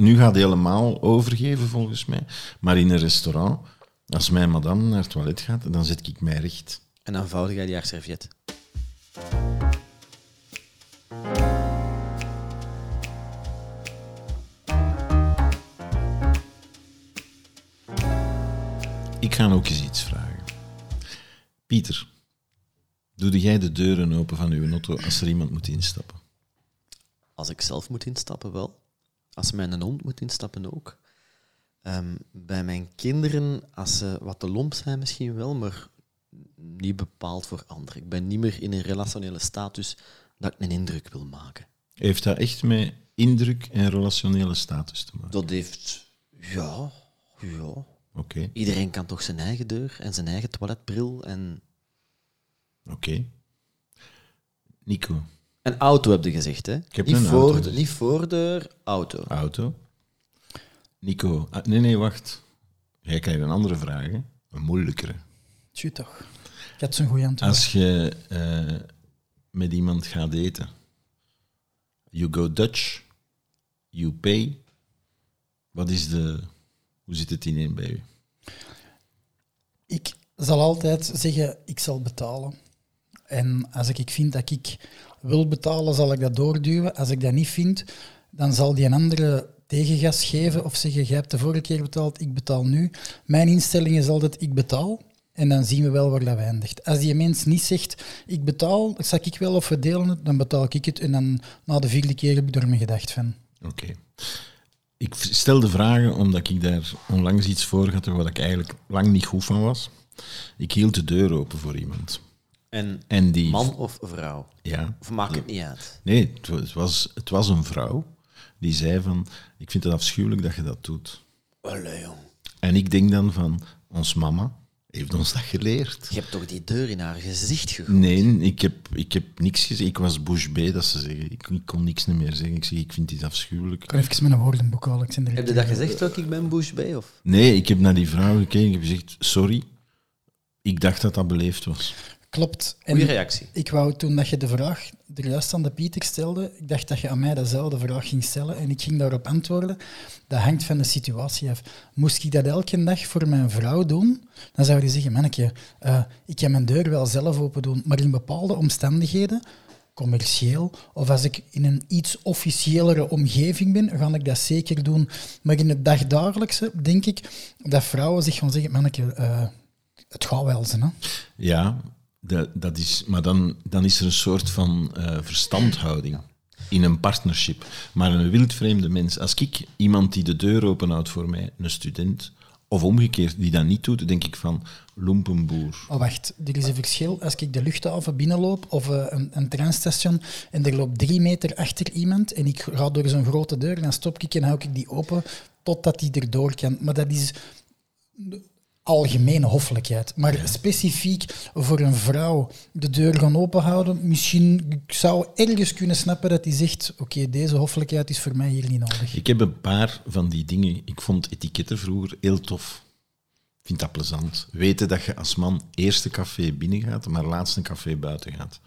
Nu gaat het helemaal overgeven, volgens mij. Maar in een restaurant, als mijn madame naar het toilet gaat, dan zet ik mij recht. En dan vouwde jij die haar servet. Ik ga ook eens iets vragen. Pieter, doe jij de deuren open van uw auto als er iemand moet instappen? Als ik zelf moet instappen, wel. Als mijn hond moet instappen, ook. Ehm, bij mijn kinderen, als ze wat te lomp zijn, misschien wel, maar niet bepaald voor anderen. Ik ben niet meer in een relationele status dat ik een indruk wil maken. Heeft dat echt met indruk en relationele status te maken? Dat heeft, ja, ja. Oké, Iedereen kan toch zijn eigen deur en zijn eigen toiletbril en oké. Nico, een auto, heb je gezegd, hè? heb niet, een voor auto de, niet voordeur, auto. auto. Nico, ah, nee, nee, wacht. Jij krijgt een andere vraag, hè? een moeilijkere. Tjoe toch. Ik had zo'n goede antwoord. Als je eh, met iemand gaat eten, you go Dutch, you pay. Wat is de. Hoe zit het ineen bij u? Ik zal altijd zeggen, ik zal betalen. En als ik vind dat ik wil betalen, zal ik dat doorduwen. Als ik dat niet vind, dan zal die een andere tegengas geven of zeggen, jij hebt de vorige keer betaald, ik betaal nu. Mijn instelling is altijd, ik betaal. En dan zien we wel waar dat eindigt. Als die mens niet zegt, ik betaal, zal ik wel of we delen het, dan betaal ik het. En dan na de vierde keer heb ik er me gedacht van. Oké. Ik stel de vragen omdat ik daar onlangs iets voor had waar ik eigenlijk lang niet goed van was. Ik hield de deur open voor iemand. En En die. man of vrouw? Ja. Of maakt het niet uit? Nee, het wa- het was, het was een vrouw die zei van, ik vind het afschuwelijk dat je dat doet. Allee, jong. En ik denk dan van, ons mama heeft ons dat geleerd. Je hebt toch die deur in haar gezicht gegooid? Nee, ik heb, ik heb niks gezegd. Ik was bouche bée, dat ze zeggen. Ik, ik kon niks meer zeggen. Ik zeg, ik vind dit afschuwelijk. Ik kan even mijn woordenboek halen. Heb je dat gezegd ook, ik ben Bush bij? Of? Nee, ik heb naar die vrouw gekeken. Ik heb gezegd, sorry. Ik dacht dat dat beleefd was. Klopt. En Goeie reactie. Ik wou toen dat je de vraag er juist aan de Pieter stelde, ik dacht dat je aan mij dezelfde vraag ging stellen en ik ging daarop antwoorden. Dat hangt van de situatie af. Moest ik dat elke dag voor mijn vrouw doen, dan zou je zeggen, manneke, eh, ik kan mijn deur wel zelf open doen, maar in bepaalde omstandigheden, commercieel, of als ik in een iets officiëlere omgeving ben, ga ik dat zeker doen. Maar in het dagdagelijkse denk ik dat vrouwen zich gaan zeggen, manneke, eh, het gaat wel zijn. Hè? Ja, dat, dat is, maar dan, dan is er een soort van eh, verstandhouding in een partnership. Maar een wildvreemde mens, als ik iemand die de deur openhoudt voor mij, een student, of omgekeerd, die dat niet doet, denk ik van lumpenboer. Oh, wacht, er is een verschil. Als ik de luchthaven binnenloop of eh, een, een treinstation en er loopt drie meter achter iemand en ik ga door zo'n grote deur, dan stop ik en hou ik die open totdat die erdoor kan. Maar dat is algemene hoffelijkheid. Maar specifiek voor een vrouw de deur gaan openhouden, misschien ik zou ergens kunnen snappen dat die zegt, oké, deze hoffelijkheid is voor mij hier niet nodig. Ik heb een paar van die dingen. Ik vond etiketten vroeger heel tof. Ik vind dat plezant. Weten dat je als man eerst een café binnengaat, maar laatst een café buiten gaat.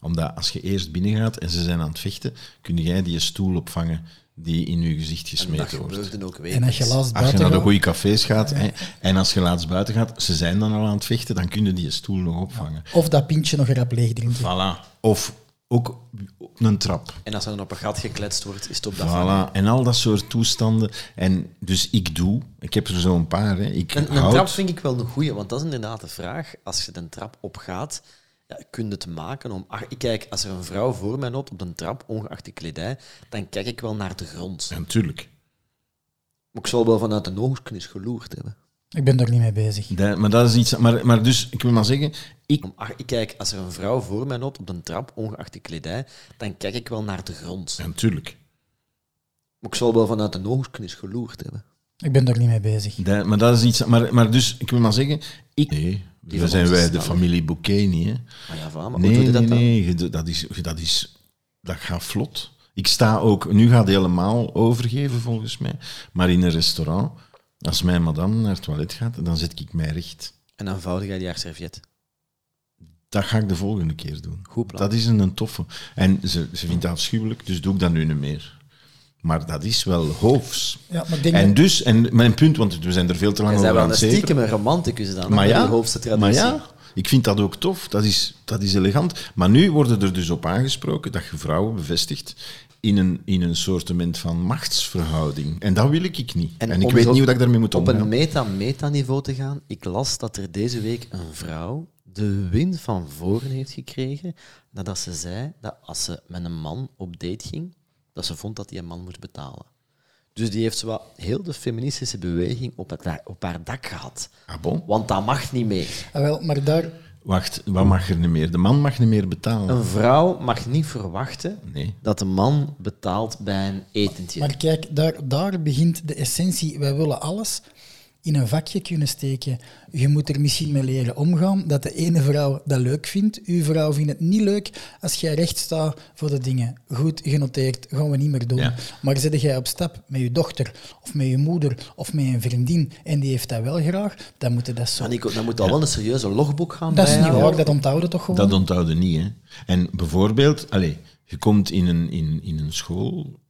Omdat als je eerst binnengaat en ze zijn aan het vechten, kun jij die stoel opvangen die in je gezicht gesmeten wordt. ook En als je laatst Als je buiten naar de gaat- goede cafés gaat en als je laatst buiten gaat, ze zijn dan al aan het vechten, dan kun je die stoel nog opvangen. of dat pintje nog rap leeg drinken. Voilà. Of ook op een trap. En als er dan op een gat gekletst wordt, is het op dat. Voilà. En al dat soort toestanden. En dus ik doe, ik heb er zo een paar. Hè. Ik Een, een houd- trap vind ik wel een goeie, want dat is inderdaad de vraag. Als je de trap opgaat, ja, kun je het maken om... Ach, ik kijk, als er een vrouw voor mij loopt op de trap, ongeacht de kledij, dan kijk ik wel naar de grond. Ja, natuurlijk. Maar ik zal wel vanuit de oogknis geloerd hebben. Ik ben daar niet mee bezig. Dat- maar dat is iets. Maar, maar dus, ik wil maar zeggen, ik, Om- Ach, ik kijk, als er een vrouw voor mij loopt op de trap, ongeacht de kledij, dan kijk ik wel naar de grond. ja, natuurlijk. Maar ik zal wel vanuit de oogknis geloerd hebben. Ik ben daar niet mee bezig. Dat- maar dat is iets. Maar, maar dus, ik wil maar zeggen, ik. Nee, van zijn wij de dan- familie Bouquet niet. Hè. Maar ja, van, maar hoe Nee, doe je nee, dat dan? nee. doet- Dat is, dat is. Dat gaat vlot. Ik sta ook. Nu gaat het helemaal overgeven volgens mij. Maar in een restaurant, als mijn madame naar het toilet gaat, dan zet ik mij recht. En dan vouwde jij die haar servet. Dat ga ik de volgende keer doen. Goed plan. Dat is een, een toffe. En ze, ze vindt dat afschuwelijk, dus doe ik dat nu niet meer. Maar dat is wel hoofs. Ja, maar En dus, en mijn punt, want we zijn er veel te lang over aan wel het een zeven. stiekem een romanticus dan, Maar ja, de hoofdste maar traditie. ja, ik vind dat ook tof. Dat is, dat is elegant. Maar nu worden er dus op aangesproken dat je vrouwen bevestigt in een, in een soortement van machtsverhouding. En dat wil ik niet. En, ik weet zo niet hoe dat ik daarmee moet Op omgaan. een meta-meta-niveau te gaan. Ik las dat er deze week een vrouw de wind van voren heeft gekregen nadat ze zei dat als ze met een man op date ging, dat ze vond dat die een man moest betalen. Dus die heeft zowat heel de feministische beweging op, het, op haar dak gehad. Ah, bon? Want dat mag niet meer. Ah, wel, maar daar, Wacht, wat mag er niet meer? De man mag niet meer betalen. Een vrouw mag niet verwachten Nee. dat de man betaalt bij een etentje. maar kijk, daar, daar begint de essentie. Wij willen alles in een vakje kunnen steken. Je moet er misschien mee leren omgaan dat de ene vrouw dat leuk vindt. Uw vrouw vindt het niet leuk als jij recht staat voor de dingen. Goed genoteerd, gaan we niet meer doen. Ja. Maar zit jij op stap met je dochter of met je moeder of met een vriendin en die heeft dat wel graag, dan moet je dat zo... Nico, dan moet al wel een serieuze logboek gaan Dat is niet waar, dat onthouden toch gewoon? Dat onthouden niet. Hè. En bijvoorbeeld, allez, je komt in een, in, in een school,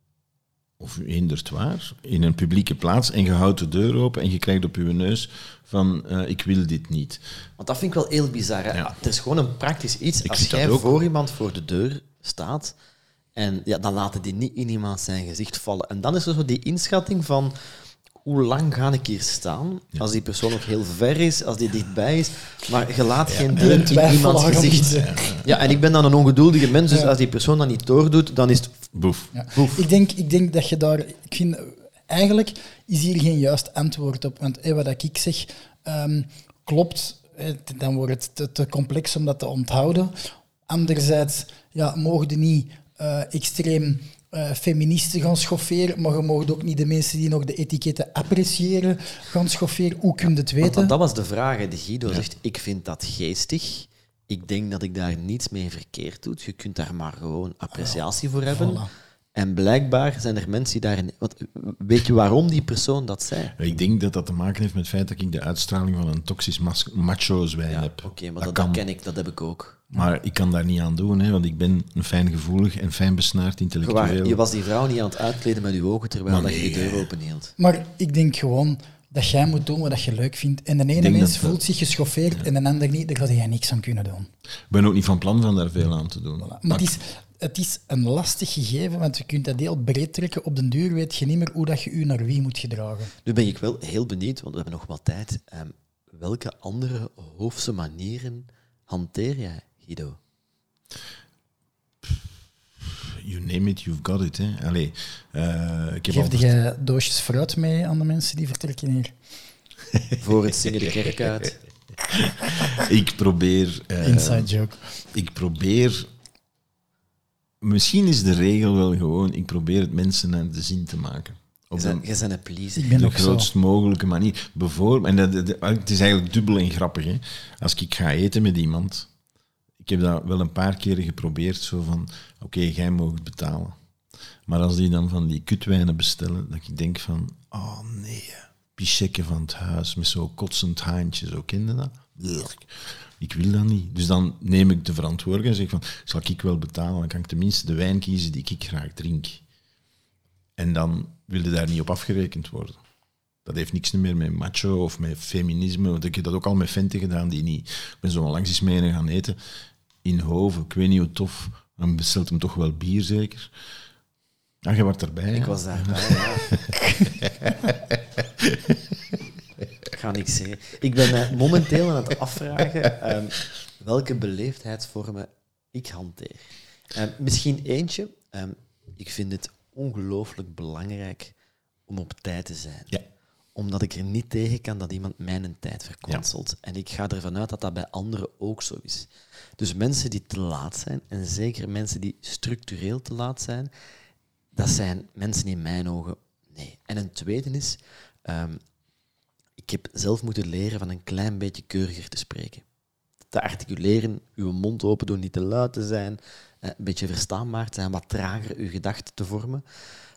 of eendert waar, in een publieke plaats en je houdt de deur open en je krijgt op je neus van eh, ik wil dit niet. Want dat vind ik wel heel bizar. Hè? Ja. Het is gewoon een praktisch iets. Ik Als jij voor iemand voor de deur staat, en ja, dan laten die niet in iemand zijn gezicht vallen. En dan is er zo die inschatting van hoe lang ga ik hier staan? Als die persoon nog heel ver is, als die dichtbij is. Maar je laat geen En deur in iemands gezicht. Ja, en ik ben dan een ongeduldige mens, dus Ja. als die persoon dat niet doordoet, dan is het... Boef. Ja. Ik, denk, ik denk dat je daar... Ik vind, eigenlijk is hier geen juist antwoord op. Want hé, wat ik zeg, ehm, klopt. Dan wordt het te, te complex om dat te onthouden. Anderzijds, ja, mogen niet eh, extreem eh, feministen gaan schofferen, maar je mag ook niet de mensen die nog de etiketten appreciëren gaan schofferen. Hoe kun je het Want weten? dat was de vraag. De Guido zegt, ik vind dat geestig. Ik denk dat ik daar niets mee verkeerd doe. Je kunt daar maar gewoon appreciatie voor hebben. voilà. En blijkbaar zijn er mensen die daarin... Wat, weet je waarom die persoon dat zei? Ik denk dat dat te maken heeft met het feit dat ik de uitstraling van een toxisch macho-zwijn Ja, heb. oké, maar Dat dat, kan. dat ken ik, dat heb ik ook. Maar ik kan daar niet aan doen, hè, want ik ben een fijngevoelig en fijn besnaard Je, intellectueel. je was die vrouw niet aan het uitkleden met je ogen terwijl Maar dat je nee, deur openhield. Maar ik denk gewoon dat jij moet doen wat je leuk vindt. En de ene denk mens dat- voelt zich geschoffeerd en de ander niet. Daar ga jij niks aan kunnen doen. Ik ben ook niet van plan van daar veel aan te doen. Maar het is, het is een lastig gegeven, want je kunt dat heel breed trekken. Op den duur weet je niet meer hoe dat je u naar wie moet gedragen. Nu ben ik wel heel benieuwd, want we hebben nog wat tijd. Ehm, welke andere hoofdse manieren hanteer jij, Guido? You name it, you've got it. Hè. Allee, eh, ik heb Geef altijd- jij doosjes fruit mee aan de mensen die vertrekken hier? Voor het zingen de kerk uit. Ik probeer... eh, Inside joke. ik probeer... Misschien is de regel wel gewoon, ik probeer het mensen naar de zin te maken. Op Je de, bent, een pleaser. Ben de zo. grootst mogelijke manier. Bijvoorbeeld, en dat, dat- het is eigenlijk dubbel en grappig. Hè. Als ik ga eten met iemand, ik heb dat wel een paar keren geprobeerd, zo van, oké, jij mag betalen. Maar als die dan van die kutwijnen bestellen, dat ik denk van, oh nee, pichekken van het huis met zo'n kotsend haantje, zo kende dat? Ugh, Ik wil dat niet. Dus dan neem ik de verantwoording en zeg van, zal ik wel betalen? Dan kan ik tenminste de wijn kiezen die ik graag drink. En dan wil je daar niet op afgerekend worden. Dat heeft niks meer met macho of met feminisme. Want ik heb dat ook al met venten gedaan die niet. Ik ben zo langs eens mee gaan eten in Hoven. Ik weet niet hoe tof. Dan bestelt hem toch wel bier, zeker. Ah, je was erbij. Ik ja. was daarbij, ja. Ik ga niks zeggen. Ik ben mij momenteel aan het afvragen ehm, welke beleefdheidsvormen ik hanteer. Ehm, misschien eentje. Ehm, ik vind het ongelooflijk belangrijk om op tijd te zijn. Ja. Omdat ik er niet tegen kan dat iemand mijn tijd verkwanselt. En ik ga ervan uit dat dat bij anderen ook zo is. Dus mensen die te laat zijn, en zeker mensen die structureel te laat zijn, dat zijn mensen in mijn ogen nee. En een tweede is, ik heb zelf moeten leren van een klein beetje keuriger te spreken. Te articuleren, uw mond open doen, niet te luid te zijn, eh, een beetje verstaanbaar te zijn, wat trager uw gedachten te vormen.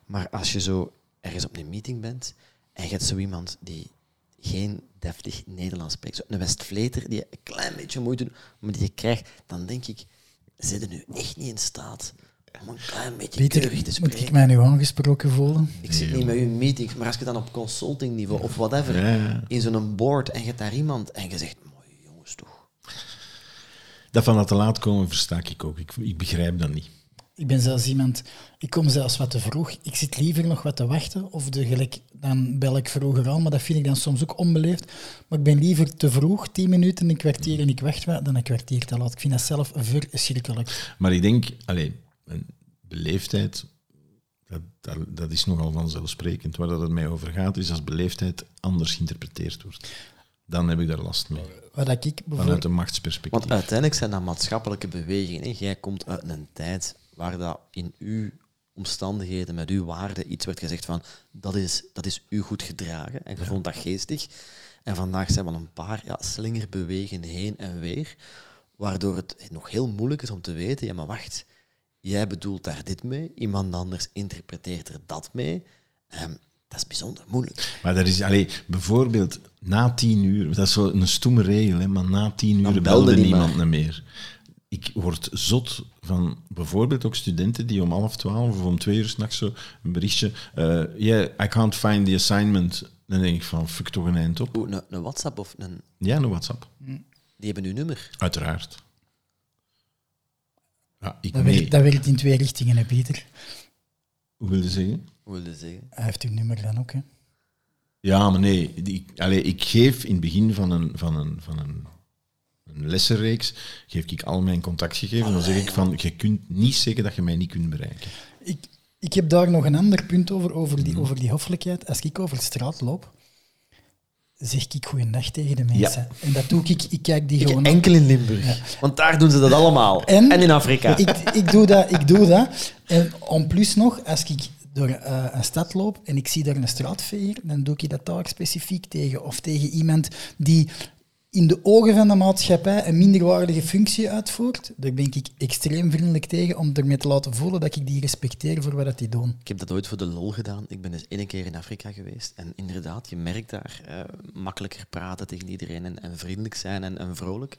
Maar als je zo ergens op een meeting bent en je hebt zo iemand die geen deftig Nederlands spreekt, zo een Westvleter die een klein beetje moeite doet, maar die je krijgt, dan denk ik, zit er nu echt niet in staat om een klein beetje Peter, keurig te moet ik mij nu aangesproken voelen? Ik zit niet met u in meetings, maar als je dan op consultingniveau of whatever, Ja, in zo'n board en je hebt daar iemand en je zegt, mooi jongens toch. Dat van dat te laat komen versta ik ook. Ik, ik begrijp dat niet. Ik ben zelfs iemand, ik kom zelfs wat te vroeg. Ik zit liever nog wat te wachten. Of de gelijk, dan bel ik vroeger aan, maar dat vind ik dan soms ook onbeleefd. Maar ik ben liever te vroeg, tien minuten, een kwartier en ik wacht wat, dan een kwartier te laat. Ik vind dat zelf verschrikkelijk. Maar ik denk, alleen, een beleefdheid, dat, dat, dat is nogal vanzelfsprekend. Waar dat het mij over gaat, is als beleefdheid anders geïnterpreteerd wordt. Dan heb ik daar last mee. Wat ik Vanuit een machtsperspectief. Want uiteindelijk zijn dat maatschappelijke bewegingen. Jij komt uit een tijd waar dat in uw omstandigheden, met uw waarden, iets werd gezegd van dat is, dat is u goed gedragen. En je vond dat geestig. En vandaag zijn we een paar ja, slingerbewegingen heen en weer, waardoor het nog heel moeilijk is om te weten, ja maar wacht, jij bedoelt daar dit mee, iemand anders interpreteert er dat mee. Ehm, dat is bijzonder moeilijk. Maar dat is, allee, bijvoorbeeld na tien uur, dat is zo een stoeme regel, hè, maar na tien uur belde niemand meer. meer. Ik word zot van bijvoorbeeld ook studenten die om half twaalf of om twee uur s'nachts zo een berichtje, eh yeah, I can't find the assignment. Dan denk ik van, fuck toch een eind op. Oeh, een, een WhatsApp of een... Ja, een WhatsApp. Die hebben uw nummer. Uiteraard. Ja, ik Dat werkt, dat werkt in twee richtingen, hè, Pieter. Hoe wil je zeggen? Hoe wil je zeggen? Hij heeft uw nummer dan ook, hè. Ja, maar nee. Allee, ik geef in het begin van een, van een, van een, een lessenreeks, geef ik al mijn contactgegevens. Dan zeg ik van, je kunt niet zeggen dat je mij niet kunt bereiken. Ik, ik heb daar nog een ander punt over, over Mhm. die, over die hoffelijkheid. Als ik over straat loop, zeg ik goeiedag tegen de mensen. En dat doe ik, ik kijk die gewoon. Enkel in Limburg. Want daar doen ze dat allemaal. En- En, in Afrika. Ik, ik, doe dat, ik doe dat. En om plus nog, als ik door eh, een stad loop en ik zie daar een straatveer, dan doe ik dat daar specifiek tegen. Of tegen iemand die in de ogen van de maatschappij een minderwaardige functie uitvoert. Daar ben ik extreem vriendelijk tegen om ermee te laten voelen dat ik die respecteer voor wat dat die doen. Ik heb dat ooit voor de lol gedaan. Ik ben eens één keer in Afrika geweest. En inderdaad, je merkt daar eh, makkelijker praten tegen iedereen en, en vriendelijk zijn en, en vrolijk.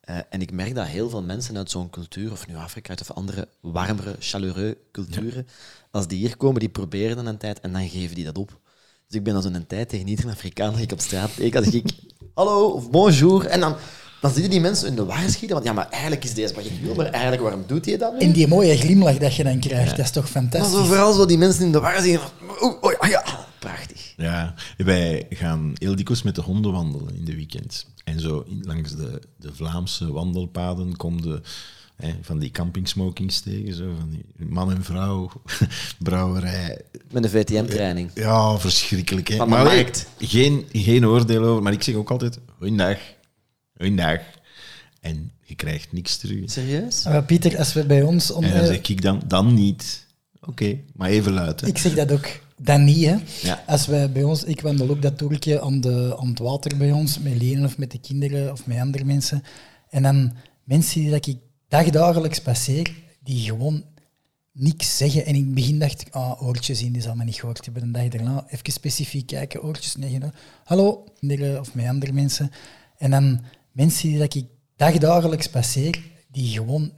Eh, en ik merk dat heel veel mensen uit zo'n cultuur, of nu Afrika uit of andere warmere, chaleureux culturen, als die hier komen, die proberen dan een tijd en dan geven die dat op. Dus ik ben dan zo'n tijd tegen iedere Afrikaan dat ik op straat teek, als ik hallo of bonjour, en dan, dan zitten die mensen in de war schieten, want ja, maar eigenlijk is deze wat ik wil, maar eigenlijk waarom doet hij dat nu? En die mooie glimlach dat je dan krijgt, dat is toch Maar fantastisch. zo vooral zo die mensen in de war zien van, oh, ja, prachtig. Ja, wij gaan heel dikwijls met de honden wandelen in de weekend. En zo in- langs de, de Vlaamse wandelpaden komen de, hè, van die campingsmokings tegen. Zo, van die man en vrouw, brouwerij. Met een VTM-training. Ja, verschrikkelijk. Hè? Van de Maar markt. geen, geen oordeel over, maar ik zeg ook altijd, goeiedag, goeiedag. En je krijgt niks terug. Serieus? Maar Pieter, als we bij ons... on- En dan eh, zeg ik dan, dan niet. Oké, maar even luid. Hè? Ik zeg dat ook. Dat niet, hè. Ja. Als wij bij ons... Ik wandel ook dat toertje aan, de, aan het water bij ons, met Lenen of met de kinderen of met andere mensen. En dan mensen die dat ik dagdagelijks passeer, die gewoon niks zeggen. En in het begin dacht ik, ah, oortjes in, die zal me niet gehoord hebben. Een dag daarna even specifiek kijken, oortjes, nee, hallo, kinderen of met andere mensen. En dan mensen die dat ik dagdagelijks passeer, die gewoon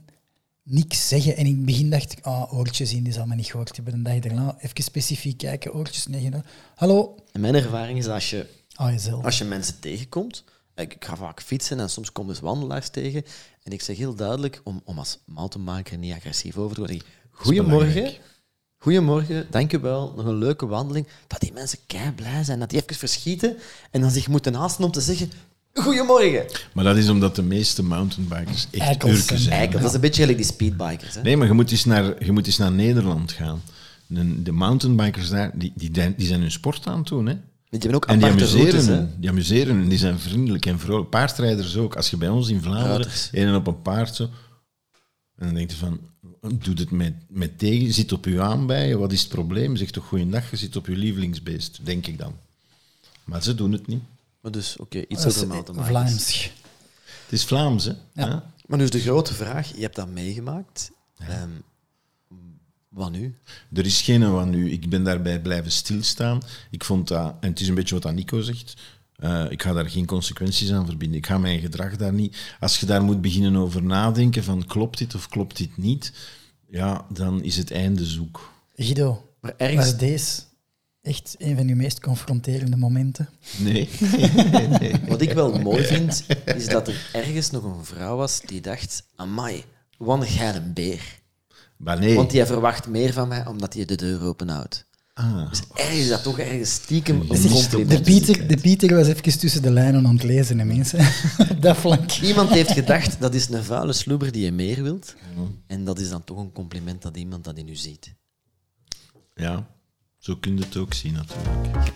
niks zeggen. En in het begin dacht ik, ah, oortjes in, die zal me niet gehoord hebben. Een dag daarna even specifiek kijken, oortjes, nee, hallo, En mijn ervaring is dat als je, ah, als je mensen tegenkomt, ik, ik ga vaak fietsen en soms kom dus wandelaars tegen, en ik zeg heel duidelijk, om, om als mountainbiker niet agressief over te worden, goedemorgen, goedemorgen, dank u wel, nog een leuke wandeling, dat die mensen kei blij zijn, dat die even verschieten en dan zich moeten haasten om te zeggen, goedemorgen. Maar dat is omdat de meeste mountainbikers echt Eikels urken zijn. Eigenlijk, dat is een beetje gelijk die speedbikers. Hè? Nee, maar je moet eens naar, je moet eens naar Nederland gaan. De, de mountainbikers daar, die, die, die zijn hun sport aan het doen. Hè? Die hebben ook En die amuseren, routes, hè. hun, die amuseren die zijn vriendelijk en vrolijk. Paardrijders ook. Als je bij ons in Vlaanderen, Ruiters. een op een paard zo... En dan denk je van, doe het met, met tegen, zit op je aanbijen, wat is het probleem? Zeg toch goeiedag, je zit op je lievelingsbeest, denk ik dan. Maar ze doen het niet. Maar dus, oké, iets Dat is over eh, mountainbikers. Vlaams. Het is Vlaams, hè? Ja. Maar dus de grote vraag, je hebt dat meegemaakt. Ehm, wat nu? Er is geen wat nu. Ik ben daarbij blijven stilstaan. Ik vond dat, en het is een beetje wat Nico zegt, eh, ik ga daar geen consequenties aan verbinden. Ik ga mijn gedrag daar niet... Als je daar moet beginnen over nadenken van klopt dit of klopt dit niet, ja, dan is het einde zoek. Guido, Maar was ergens, deze echt een van uw meest confronterende momenten? Nee. wat ik wel mooi vind, is dat er ergens nog een vrouw was die dacht, amai, wat een geile beer. Maar nee. Want die verwacht meer van mij omdat hij de deur openhoudt. Ah, Dus ergens is dat toch ergens stiekem een De. Pieter, de Pieter was even tussen de lijnen aan het lezen, hè, mensen. Dat. Iemand heeft gedacht, dat is een vuile sloeber die je meer wilt. En dat is dan toch een compliment dat iemand dat in u ziet. ja, zo kun je het ook zien natuurlijk.